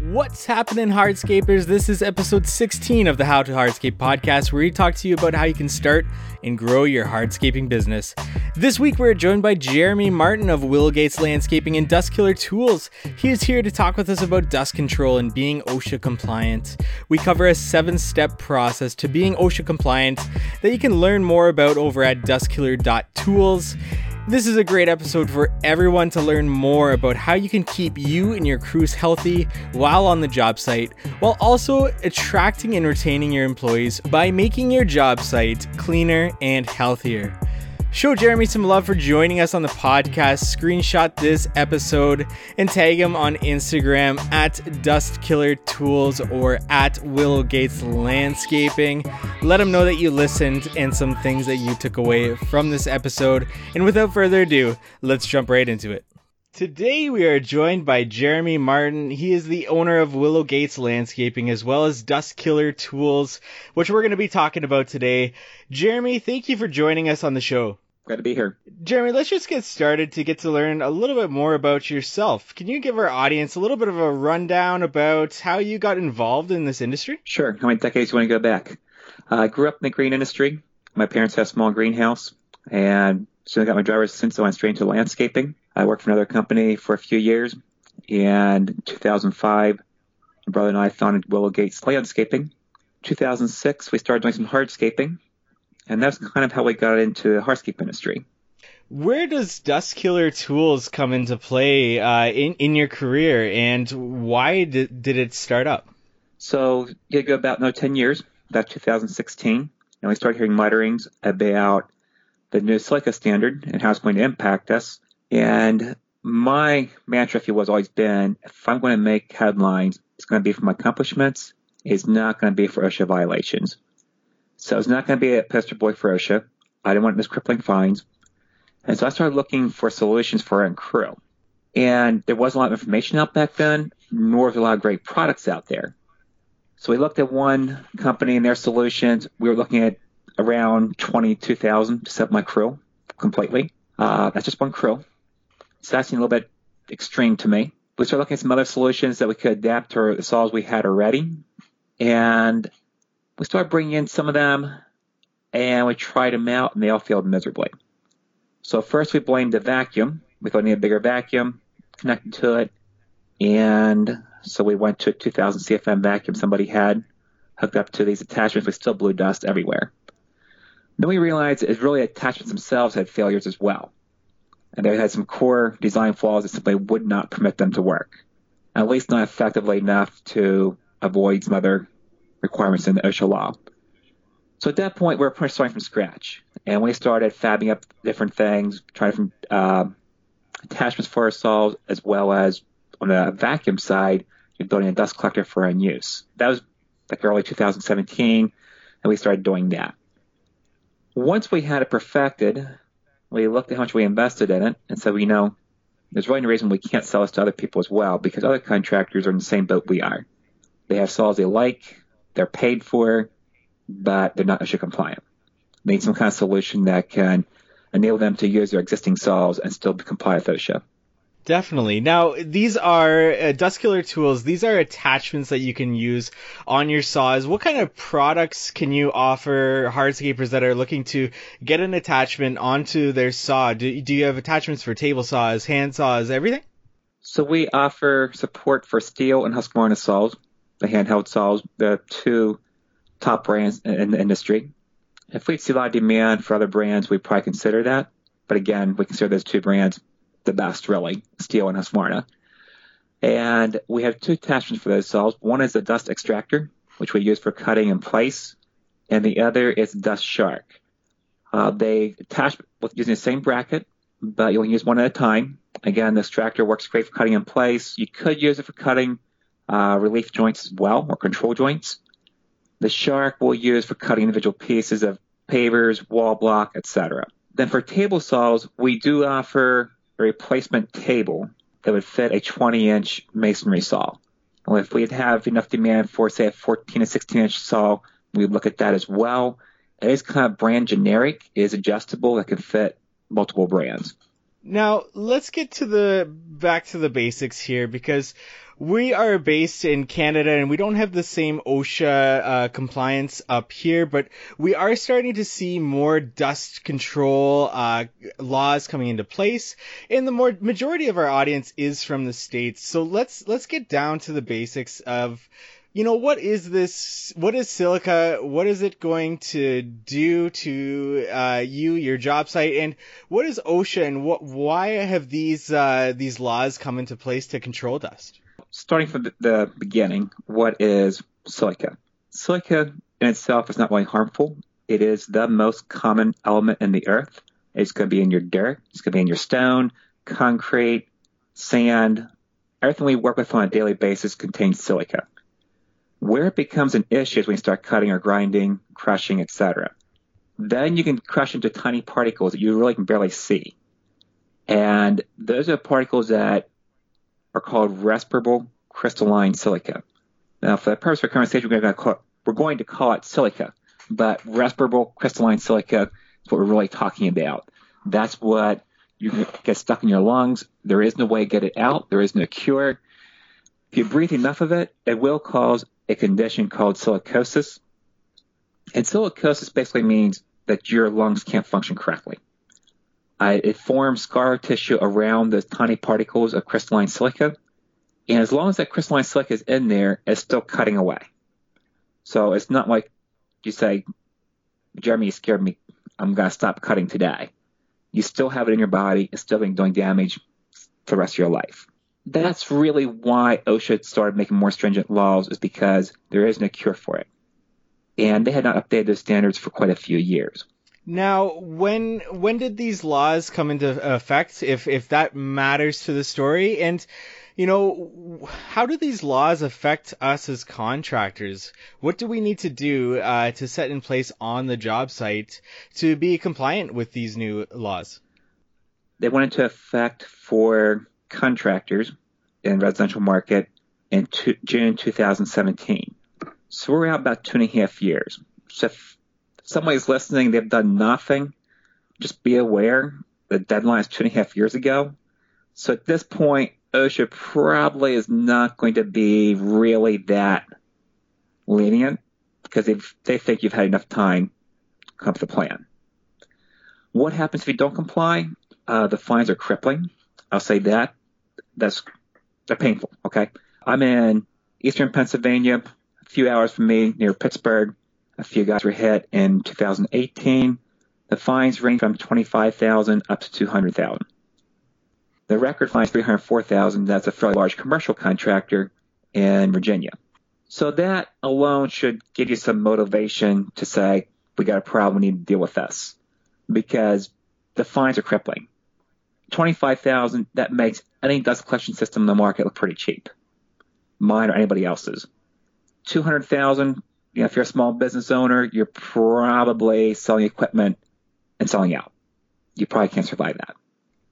What's happening, hardscapers? This is episode 16 of the How to Hardscape podcast, where we talk to you about how you can start and grow your hardscaping business. This week, we're joined by Jeremy Martin of Willow Gates Landscaping and Dust Killer Tools. He is here to talk with us about dust control and being OSHA compliant. We cover a seven step process to being OSHA compliant that you can learn more about over at dustkiller.tools. This is a great episode for everyone to learn more about how you can keep you and your crews healthy while on the job site, while also attracting and retaining your employees by making your job site cleaner and healthier. Show Jeremy some love for joining us on the podcast. Screenshot this episode and tag him on Instagram at Dust Killer Tools or at Willow Gates Landscaping. Let him know that you listened and some things that you took away from this episode. And without further ado, let's jump right into it. Today we are joined by Jeremy Martin. He is the owner of Willow Gates Landscaping as well as Dust Killer Tools, which we're going to be talking about today. Jeremy, thank you for joining us on the show. Glad to be here. Jeremy, let's just get started to get to learn a little bit more about yourself. Can you give our audience a little bit of a rundown about how you got involved in this industry? Sure. How many decades do you want to go back? Uh, I grew up in the green industry. My parents had a small greenhouse, and soon I got my driver's license, so I went straight into landscaping. I worked for another company for a few years, and in 2005, my brother and I founded Willow Gates Landscaping. 2006, we started doing some hardscaping, and that's kind of how we got into the hardscape industry. Where does Dust Killer Tools come into play uh, in in your career, and why did, did it start up? So you go about no 10 years, about 2016, and we started hearing mutterings about the new silica standard and how it's going to impact us. And my mantra, if you has always been, if I'm going to make headlines, it's going to be for my accomplishments. It's not going to be for OSHA violations. So it's not going to be a poster boy for OSHA. I didn't want this crippling fines. And so I started looking for solutions for our crew. And there wasn't a lot of information out back then, nor was there a lot of great products out there. So we looked at one company and their solutions. We were looking at around 22,000 to set my crew completely. Uh, that's just one crew. So that seemed a little bit extreme to me. We started looking at some other solutions that we could adapt to the saws we had already. And we started bringing in some of them and we tried them out and they all failed miserably. So first we blamed the vacuum. We thought we needed a bigger vacuum connected to it. And so we went to a 2000 CFM vacuum somebody had hooked up to these attachments. We still blew dust everywhere. Then we realized it's really attachments themselves had failures as well. And they had some core design flaws that simply would not permit them to work. At least not effectively enough to avoid some other requirements in the OSHA law. So at that point, we were starting from scratch. And we started fabbing up different things, trying different uh, attachments for ourselves, as well as on the vacuum side, building a dust collector for own use. That was like early 2017, and we started doing that. Once we had it perfected, we looked at how much we invested in it and said, we know there's really no reason we can't sell this to other people as well because other contractors are in the same boat we are. They have saws they like, they're paid for, but they're not OSHA compliant. They need some kind of solution that can enable them to use their existing saws and still be compliant with OSHA. Definitely. Now, these are uh, Dust Killer tools. These are attachments that you can use on your saws. What kind of products can you offer hardscapers that are looking to get an attachment onto their saw? Do, do you have attachments for table saws, hand saws, everything? So we offer support for Stihl and Husqvarna saws, the handheld saws, the two top brands in the industry. If we see a lot of demand for other brands, we probably consider that. But again, we consider those two brands the best, really, Stihl and Husqvarna. And we have two attachments for those saws. One is a dust extractor, which we use for cutting in place, and the other is Dust Shark. Uh, they attach with using the same bracket, but you'll use one at a time. Again, the extractor works great for cutting in place. You could use it for cutting uh, relief joints as well, or control joints. The Shark we'll use for cutting individual pieces of pavers, wall block, etc. Then for table saws, we do offer a replacement table that would fit a 20 inch masonry saw. Well, if we'd have enough demand for, say, a 14 to 16 inch saw, we'd look at that as well. It is kind of brand generic, it is adjustable, it can fit multiple brands. Now, let's get to the back to the basics here because we are based in Canada and we don't have the same OSHA uh, compliance up here, but we are starting to see more dust control uh, laws coming into place, and the more majority of our audience is from the states. So let's let's get down to the basics of you know, what is this? What is Silica? What is it going to do to uh, you, your job site, and what is OSHA, and what? Why have these uh, these laws come into place to control dust? Starting from the beginning, what is silica? Silica in itself is not really harmful. It is the most common element in the earth. It's going to be in your dirt. It's going to be in your stone, concrete, sand. Everything we work with on a daily basis contains silica. Where it becomes an issue is when you start cutting or grinding, crushing, etc. Then you can crush into tiny particles that you really can barely see. And those are particles that are called respirable crystalline silica. Now, for the purpose of conversation, we're going to call it, we're going to call it silica, but respirable crystalline silica is what we're really talking about. That's what you get stuck in your lungs. There is no way to get it out. There is no cure. If you breathe enough of it, it will cause a condition called silicosis. And silicosis basically means that your lungs can't function correctly. Uh, it forms scar tissue around the tiny particles of crystalline silica. And as long as that crystalline silica is in there, it's still cutting away. So it's not like you say, Jeremy, you scared me. I'm going to stop cutting today. You still have it in your body. It's still doing damage for the rest of your life that's really why OSHA started making more stringent laws is because there is no cure for it. And they had not updated those standards for quite a few years. Now, when when did these laws come into effect? If if that matters to the story, and you know, how do these laws affect us as contractors? What do we need to do uh, to set in place on the job site to be compliant with these new laws? They went into effect for contractors in residential market in June 2017. So we're out about two and a half years. So somebody's listening, they've done nothing, just be aware the deadline is two and a half years ago. So at this point, OSHA probably is not going to be really that lenient because they they think you've had enough time to come up with a plan. What happens if you don't comply? Uh, the fines are crippling. I'll say that that's they're painful. Okay, I'm in eastern Pennsylvania, a few hours from me near Pittsburgh. A few guys were hit in 2018. The fines range from 25,000 up to 200,000. The record fine is 304,000. That's a fairly large commercial contractor in Virginia. So that alone should give you some motivation to say, we got a problem, we need to deal with this. Because the fines are crippling. 25,000, that makes any dust collection system in the market look pretty cheap. Mine or anybody else's. 200,000, you know, if you're a small business owner, you're probably selling equipment and selling out. You probably can't survive that.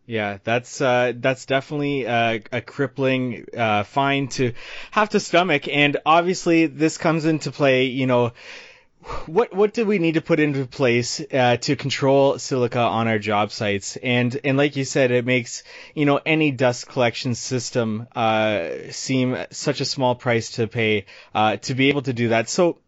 Yeah, that's uh, that's definitely a, a crippling uh, fine to have to stomach, and obviously this comes into play. You know, what what do we need to put into place uh, to control silica on our job sites? And and like you said, it makes you know any dust collection system uh, seem such a small price to pay uh, to be able to do that. So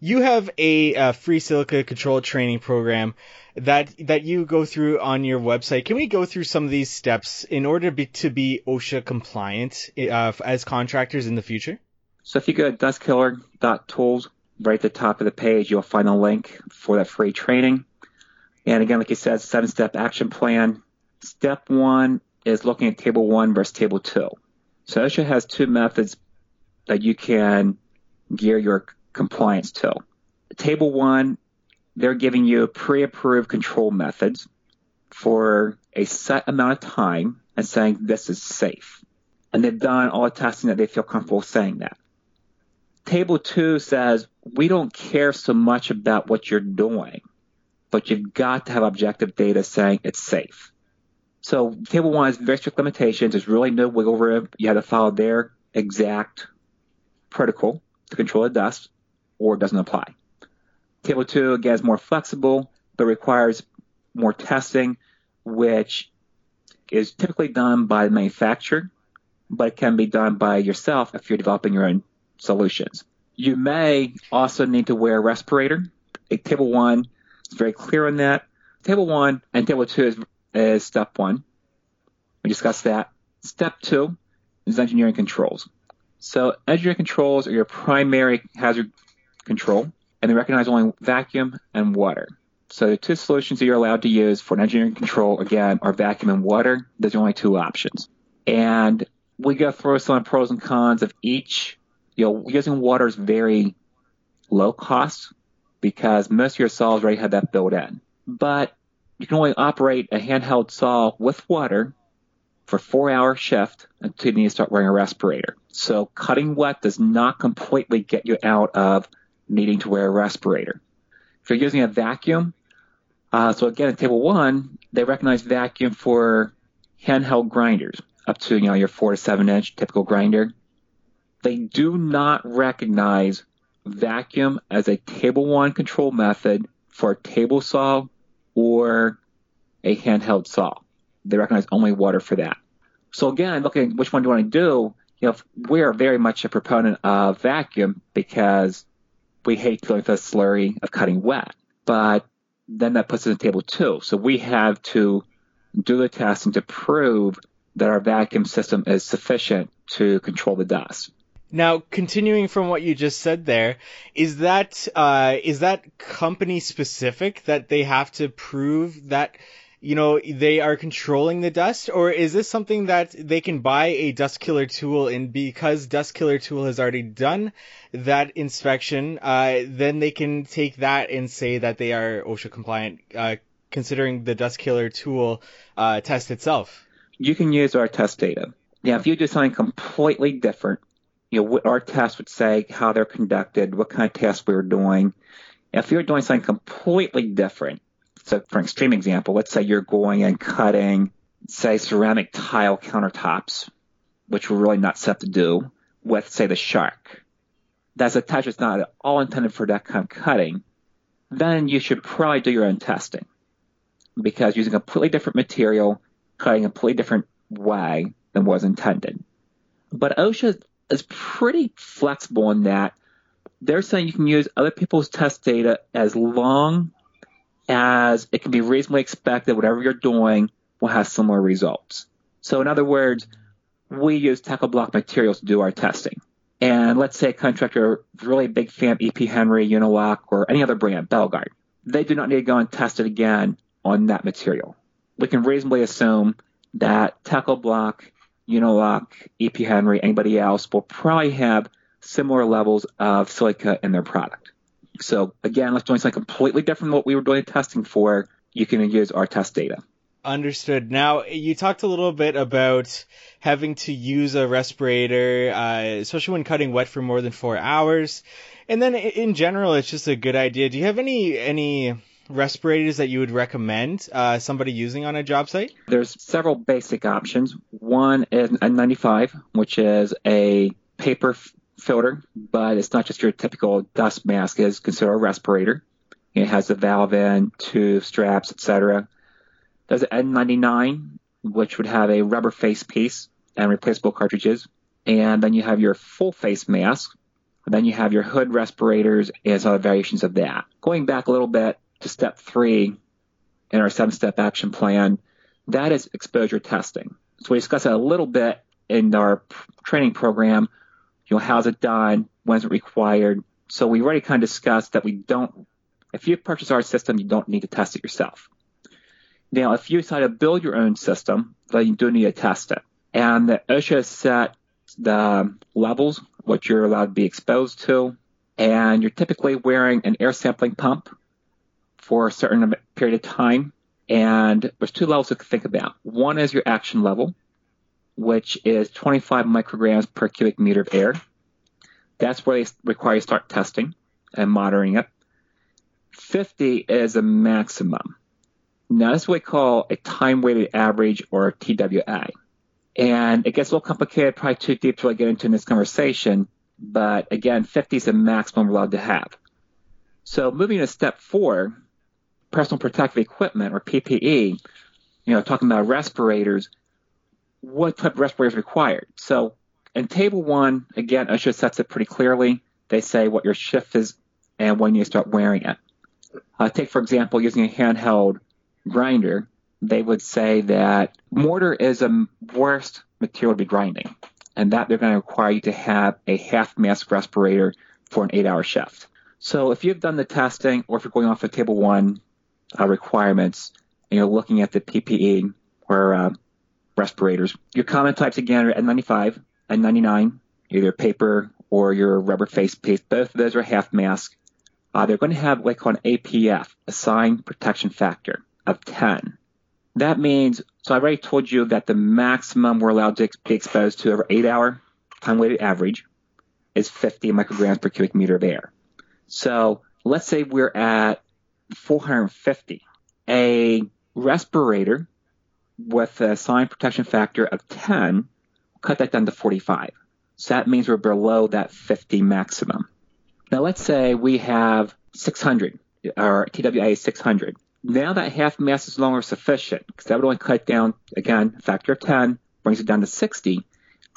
you have a, a, free silica control training program that that you go through on your website. Can we go through some of these steps in order to be, to be OSHA compliant uh, as contractors in the future? So if you go to dustkiller.tools right at the top of the page, you'll find a link for that free training. And again, like you said, seven step action plan. Step one is looking at table one versus table two. So OSHA has two methods that you can gear your compliance to. Table one, they're giving you pre-approved control methods for a set amount of time and saying this is safe. And they've done all the testing that they feel comfortable saying that. Table two says we don't care so much about what you're doing, but you've got to have objective data saying it's safe. So table one is very strict limitations. There's really no wiggle room. You have to follow their exact protocol to control the dust or doesn't apply. Table two, again, is more flexible, but requires more testing, which is typically done by the manufacturer but can be done by yourself if you're developing your own solutions. You may also need to wear a respirator. A table one is very clear on that. Table one and table two is, is step one. We discussed that. Step two is engineering controls. So engineering controls are your primary hazard control, and they recognize only vacuum and water. So the two solutions that you're allowed to use for an engineering control, again, are vacuum and water. There's only two options. And we go through some pros and cons of each. You know, using water is very low cost because most of your saws already have that built in. But you can only operate a handheld saw with water for four hour shift until you need to start wearing a respirator. So cutting wet does not completely get you out of needing to wear a respirator. If you're using a vacuum, uh, so again, in table one, they recognize vacuum for handheld grinders up to, you know, your four to seven inch typical grinder. They do not recognize vacuum as a table one control method for a table saw or a handheld saw. They recognize only water for that. So again, looking at which one do you want to do, you know, we are very much a proponent of vacuum because we hate with the slurry of cutting wet. But then that puts us in table two. So we have to do the testing to prove that our vacuum system is sufficient to control the dust. Now, continuing from what you just said there, is that uh, is that company specific that they have to prove that you know they are controlling the dust, or is this something that they can buy a dust killer tool and because dust killer tool has already done that inspection, uh, then they can take that and say that they are OSHA compliant, uh, considering the dust killer tool uh, test itself? You can use our test data. Now, if you do something completely different you know, what our tests would say, how they're conducted, what kind of tests we were doing. If you're doing something completely different, so for an extreme example, let's say you're going and cutting, say, ceramic tile countertops, which we're really not set to do, with, say, the shark. That's a test that's not at all intended for that kind of cutting. Then you should probably do your own testing. Because using a completely different material, cutting a completely different way than was intended. But OSHA is pretty flexible in that they're saying you can use other people's test data as long as it can be reasonably expected whatever you're doing will have similar results. So in other words, we use Techo-Bloc materials to do our testing. And let's say a contractor is really a big fan of EP Henry, Unilock, or any other brand, Belgard. They do not need to go and test it again on that material. We can reasonably assume that Techo-Bloc Unilock, EP Henry, anybody else will probably have similar levels of silica in their product. So again, let's doing something completely different than what we were doing testing for. You can use our test data. Understood. Now, you talked a little bit about having to use a respirator, uh, especially when cutting wet for more than four hours. And then in general, it's just a good idea. Do you have any, any respirators that you would recommend uh, somebody using on a job site? There's several basic options. One is a 95, which is a paper filter, but it's not just your typical dust mask. It's considered a respirator. It has a valve in, two straps, etc. There's an N99, which would have a rubber face piece and replaceable cartridges. And then you have your full face mask. And then you have your hood respirators and some other variations of that. Going back a little bit, to step three in our seven step action plan, that is exposure testing. So we discussed that a little bit in our training program. You know, how's it done? When is it required? So we already kind of discussed that we don't, if you purchase our system, you don't need to test it yourself. Now, if you decide to build your own system, then you do need to test it. And the OSHA set the levels, what you're allowed to be exposed to, and you're typically wearing an air sampling pump for a certain period of time. And there's two levels to think about. One is your action level, which is 25 micrograms per cubic meter of air. That's where they require you start testing and monitoring it. 50 is a maximum. Now, this is what we call a time weighted average or TWA. And it gets a little complicated, probably too deep to really get into in this conversation. But again, 50 is the maximum we're allowed to have. So moving to step four, personal protective equipment or PPE, you know, talking about respirators, what type of respirator is required. So in table one, again, OSHA sets it pretty clearly. They say what your shift is and when you start wearing it. Uh, take, for example, using a handheld grinder, they would say that mortar is a worst material to be grinding, and that they're going to require you to have a half mask respirator for an eight hour shift. So if you've done the testing or if you're going off of table one uh, requirements and you're looking at the PPE or uh, respirators, your common types again are N95 and 99, either paper or your rubber face piece. Both of those are half mask. Uh, they're going to have what they call an APF, assigned protection factor of 10. That means, so I already told you that the maximum we're allowed to be exposed to over eight hour time weighted average is 50 micrograms per cubic meter of air. So let's say we're at 450. A respirator with a sign protection factor of 10 cut that down to 45. So that means we're below that 50 maximum. Now let's say we have 600 or TWA 600. Now that half mask is no longer sufficient because that would only cut down again factor of 10, brings it down to 60,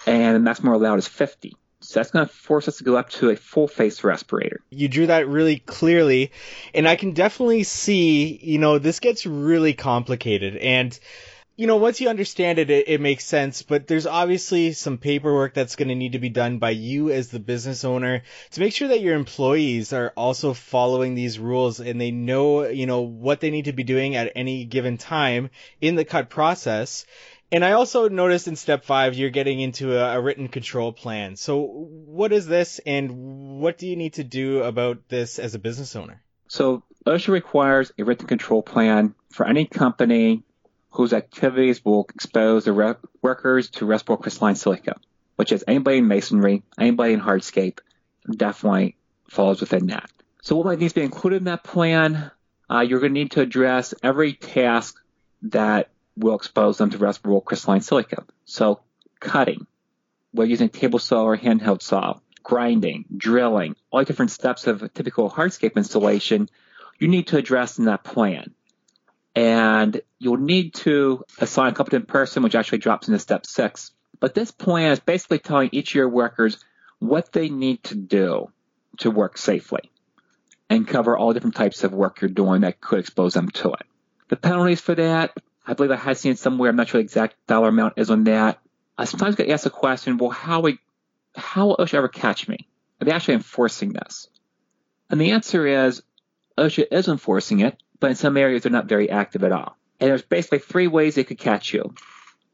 and the maximum allowed is 50. So that's going to force us to go up to a full face respirator. You drew that really clearly, and I can definitely see, you know, this gets really complicated. And, you know, once you understand it, it, it makes sense, but there's obviously some paperwork that's going to need to be done by you as the business owner to make sure that your employees are also following these rules and they know, you know, what they need to be doing at any given time in the cut process and I also noticed in step five, you're getting into a, a, written control plan. So what is this and what do you need to do about this as a business owner? So OSHA requires a written control plan for any company whose activities will expose the re- workers to respirable crystalline silica, which is anybody in masonry, anybody in hardscape, definitely falls within that. So what might needs to be included in that plan? Uh, you're going to need to address every task that will expose them to respirable crystalline silica. So cutting, we're using table saw or handheld saw, grinding, drilling, all the different steps of a typical hardscape installation, you need to address in that plan. And you'll need to assign a competent person, which actually drops into step six. But this plan is basically telling each of your workers what they need to do to work safely and cover all different types of work you're doing that could expose them to it. The penalties for that I believe I had seen somewhere. I'm not sure the exact dollar amount is on that. I sometimes get asked the question, well, how we, how will OSHA ever catch me? Are they actually enforcing this? And the answer is OSHA is enforcing it, but in some areas they're not very active at all. And there's basically three ways they could catch you.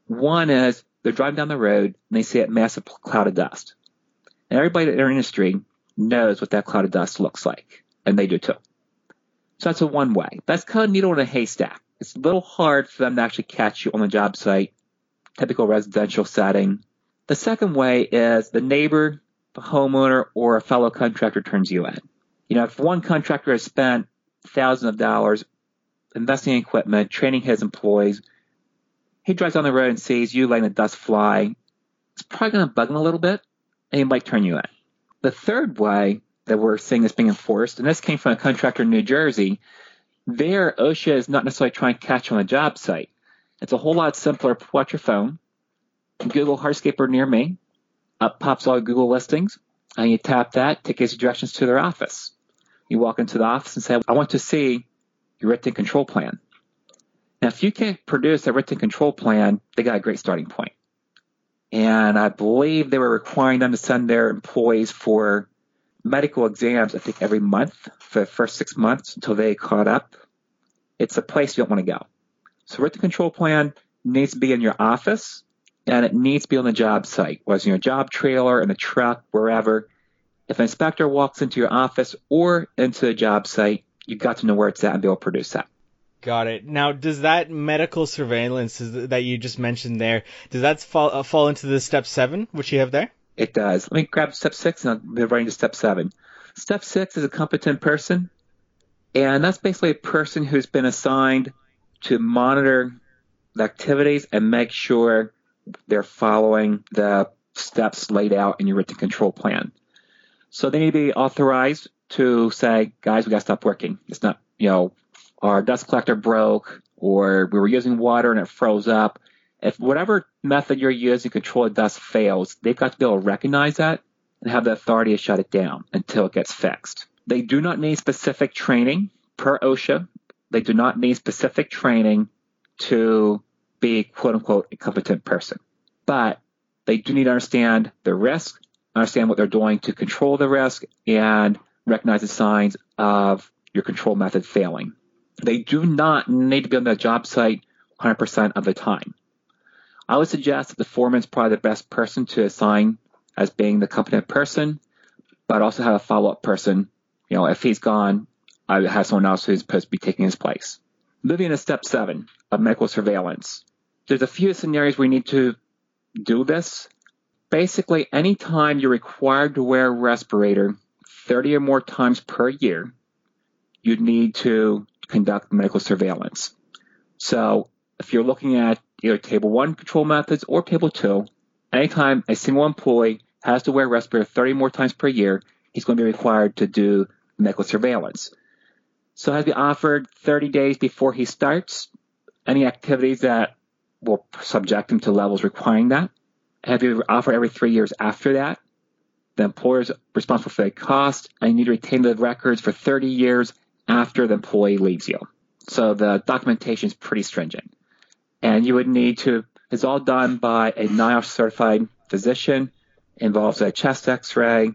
One is they're driving down the road and they see a massive cloud of dust. And everybody in their industry knows what that cloud of dust looks like, and they do too. So that's a one way. That's kind of needle in a haystack it's a little hard for them to actually catch you on the job site, typical residential setting. The second way is the neighbor, the homeowner, or a fellow contractor turns you in. You know, if one contractor has spent thousands of dollars investing in equipment, training his employees, he drives down the road and sees you letting the dust fly. It's probably going to bug him a little bit, and he might turn you in. The third way that we're seeing this being enforced, and this came from a contractor in New Jersey, there, OSHA is not necessarily trying to catch you on a job site. It's a whole lot simpler. Out your phone, Google hardscaper near me, up pops all Google listings, and you tap that, take you directions to their office. You walk into the office and say, I want to see your written control plan. Now, if you can't produce a written control plan, they got a great starting point. And I believe they were requiring them to send their employees for medical exams, I think, every month for the first six months until they caught up. It's a place you don't want to go. So written control plan needs to be in your office and it needs to be on the job site, whether it's in your job trailer, in the truck, wherever. If an inspector walks into your office or into a job site, you've got to know where it's at and be able to produce that. Got it. Now, does that medical surveillance that you just mentioned there, does that fall, uh, fall into the step seven, which you have there? It does. Let me grab step six and I'll be right into step seven. Step six is a competent person, and that's basically a person who's been assigned to monitor the activities and make sure they're following the steps laid out in your written control plan. So they need to be authorized to say, guys, we got to stop working. It's not, you know, our dust collector broke or we were using water and it froze up. If whatever method you're using to control dust fails, they've got to be able to recognize that and have the authority to shut it down until it gets fixed. They do not need specific training per OSHA. They do not need specific training to be quote unquote a competent person. But they do need to understand the risk, understand what they're doing to control the risk, and recognize the signs of your control method failing. They do not need to be on the job site 100% of the time. I would suggest that the foreman is probably the best person to assign as being the competent person, but also have a follow up person. You know, if he's gone, I would have someone else who's supposed to be taking his place. Moving to step seven of medical surveillance. There's a few scenarios where we need to do this. Basically, anytime you're required to wear a respirator 30 or more times per year, you'd need to conduct medical surveillance. So if you're looking at either table one control methods or table two, anytime a single employee has to wear a respirator 30 more times per year, he's going to be required to do medical surveillance. So has to be offered 30 days before he starts. Any activities that will subject him to levels requiring that. Have you offered every three years after that? The employer is responsible for the cost, and you need to retain the records for 30 years after the employee leaves you. So the documentation is pretty stringent. And you would need to, it's all done by a NIOSH certified physician, involves a chest x ray,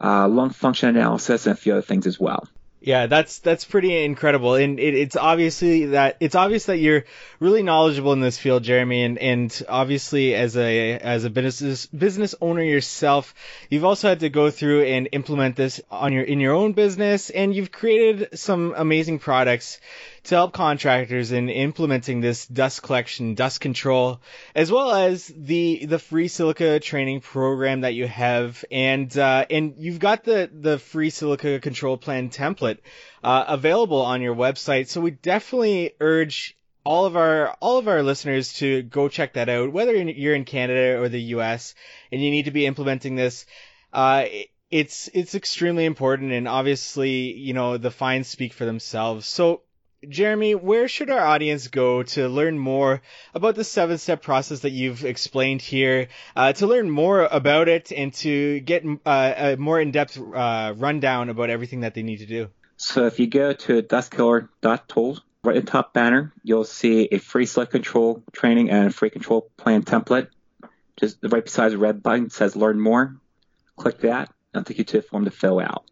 uh, lung function analysis, and a few other things as well. Yeah, that's that's pretty incredible, and it, it's obviously that it's obvious that you're really knowledgeable in this field, Jeremy, and, and obviously as a as a business business owner yourself, you've also had to go through and implement this on your in your own business, and you've created some amazing products to help contractors in implementing this dust collection, dust control, as well as the the free silica training program that you have, and uh, and you've got the the free silica control plan template uh, available on your website. So we definitely urge all of our all of our listeners to go check that out. Whether you're in Canada or the U.S. and you need to be implementing this. Uh, it's it's extremely important and obviously you know the fines speak for themselves so Jeremy, where should our audience go to learn more about the seven step process that you've explained here, uh, to learn more about it and to get uh, a more in depth uh, rundown about everything that they need to do? So if you go to dustkiller.tools, right in the top banner, you'll see a free silica control training and a free control plan template. Just right beside the red button says learn more. Click that. And I'll take you to a form to fill out.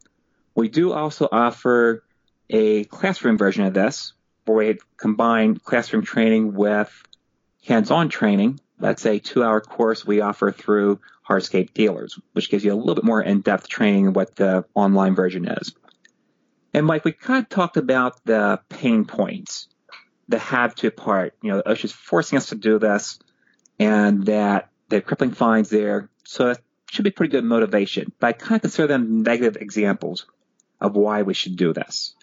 We do also offer a classroom version of this where we combine classroom training with hands-on training. That's a two-hour course we offer through Hardscape Dealers, which gives you a little bit more in-depth training than what the online version is. And Mike, we kind of talked about the pain points, the have to part. You know, OSHA's forcing us to do this, and that the crippling fines there. So it should be pretty good motivation. But I kind of consider them negative examples of why we should do this.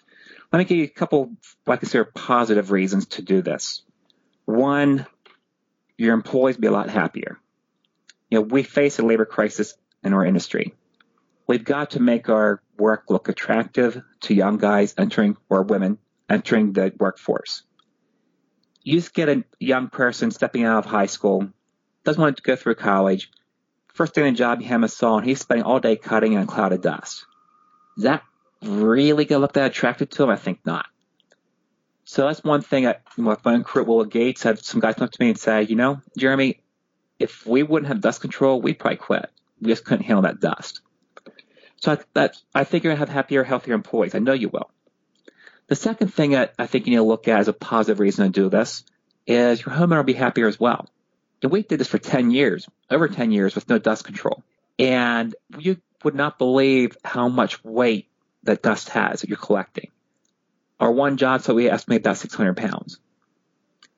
Let me give you a couple I consider positive reasons to do this. One, your employees be a lot happier. You know, we face a labor crisis in our industry. We've got to make our work look attractive to young guys entering or women entering the workforce. You just get a young person stepping out of high school, doesn't want to go through college. First day in the job, you have a saw, and he's spending all day cutting in a cloud of dust. That really going to look that attractive to him? I think not. So that's one thing. I, my friend Kurt Will Gates had some guys come up to me and say, you know, Jeremy, if we wouldn't have dust control, we'd probably quit. We just couldn't handle that dust. So I, that, I think you're going to have happier, healthier employees. I know you will. The second thing that I think you need to look at as a positive reason to do this is your homeowner will be happier as well. And we did this for 10 years, over 10 years with no dust control. And you would not believe how much weight that dust has that you're collecting. Our one job so we estimate about 600 pounds.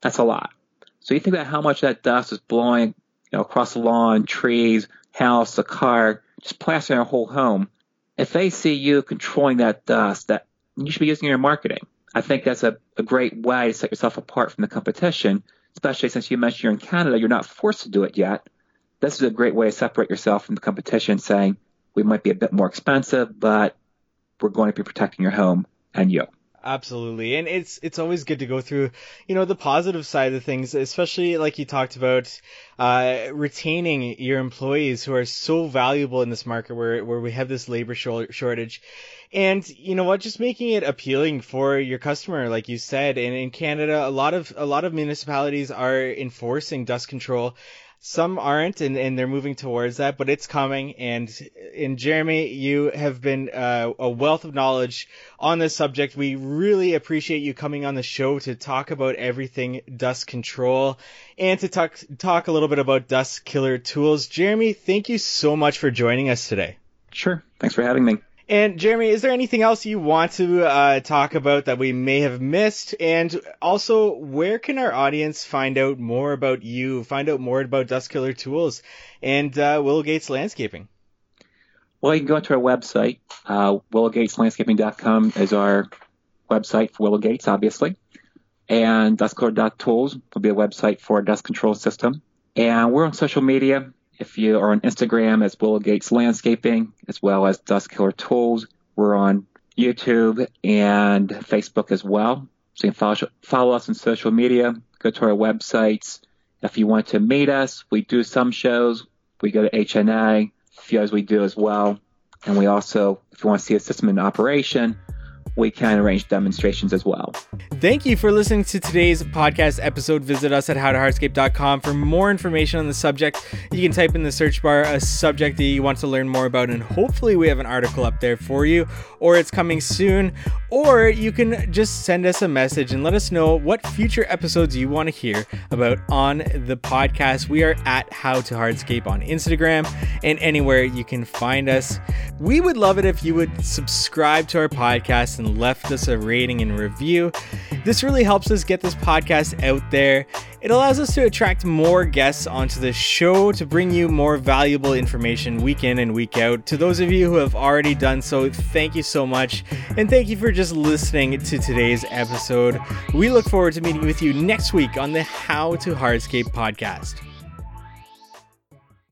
That's a lot. So you think about how much that dust is blowing you know, across the lawn, trees, house, the car, just plastering our whole home. If they see you controlling that dust, that you should be using in your marketing. I think that's a, a great way to set yourself apart from the competition, especially since you mentioned you're in Canada, you're not forced to do it yet. This is a great way to separate yourself from the competition, saying we might be a bit more expensive, but we're going to be protecting your home and you. Absolutely. And it's it's always good to go through, you know, the positive side of things, especially like you talked about uh, retaining your employees who are so valuable in this market where where we have this labor shortage. And you know what, just making it appealing for your customer like you said. And in Canada, a lot of a lot of municipalities are enforcing dust control some aren't, and, and they're moving towards that, but it's coming. And in Jeremy, you have been uh, a wealth of knowledge on this subject. We really appreciate you coming on the show to talk about everything dust control and to talk talk a little bit about dust killer tools. Jeremy, thank you so much for joining us today. Sure. Thanks for having me. And Jeremy, is there anything else you want to uh, talk about that we may have missed? And also, where can our audience find out more about you, find out more about Dust Killer Tools and uh, Willow Gates Landscaping? Well, you can go to our website. Uh, WillowGatesLandscaping.com is our website for Willow Gates, obviously. And DustKiller.tools will be a website for our dust control system. And we're on social media. If you are on Instagram, it's Willow Gates Landscaping, as well as Dust Killer Tools. We're on YouTube and Facebook as well. So you can follow, follow us on social media, go to our websites. If you want to meet us, we do some shows. We go to HNA, a few as we do as well. And we also, if you want to see a system in operation, we can arrange demonstrations as well. Thank you for listening to today's podcast episode. Visit us at howtohardscape.com for more information on the subject. You can type in the search bar a subject that you want to learn more about, and hopefully, we have an article up there for you, or it's coming soon. Or you can just send us a message and let us know what future episodes you want to hear about on the podcast. We are at How to Hardscape on Instagram and anywhere you can find us. We would love it if you would subscribe to our podcast and left us a rating and review. This really helps us get this podcast out there. It allows us to attract more guests onto the show to bring you more valuable information week in and week out. To those of you who have already done so, thank you so much. And thank you for just listening to today's episode. We look forward to meeting with you next week on the How to Hardscape podcast.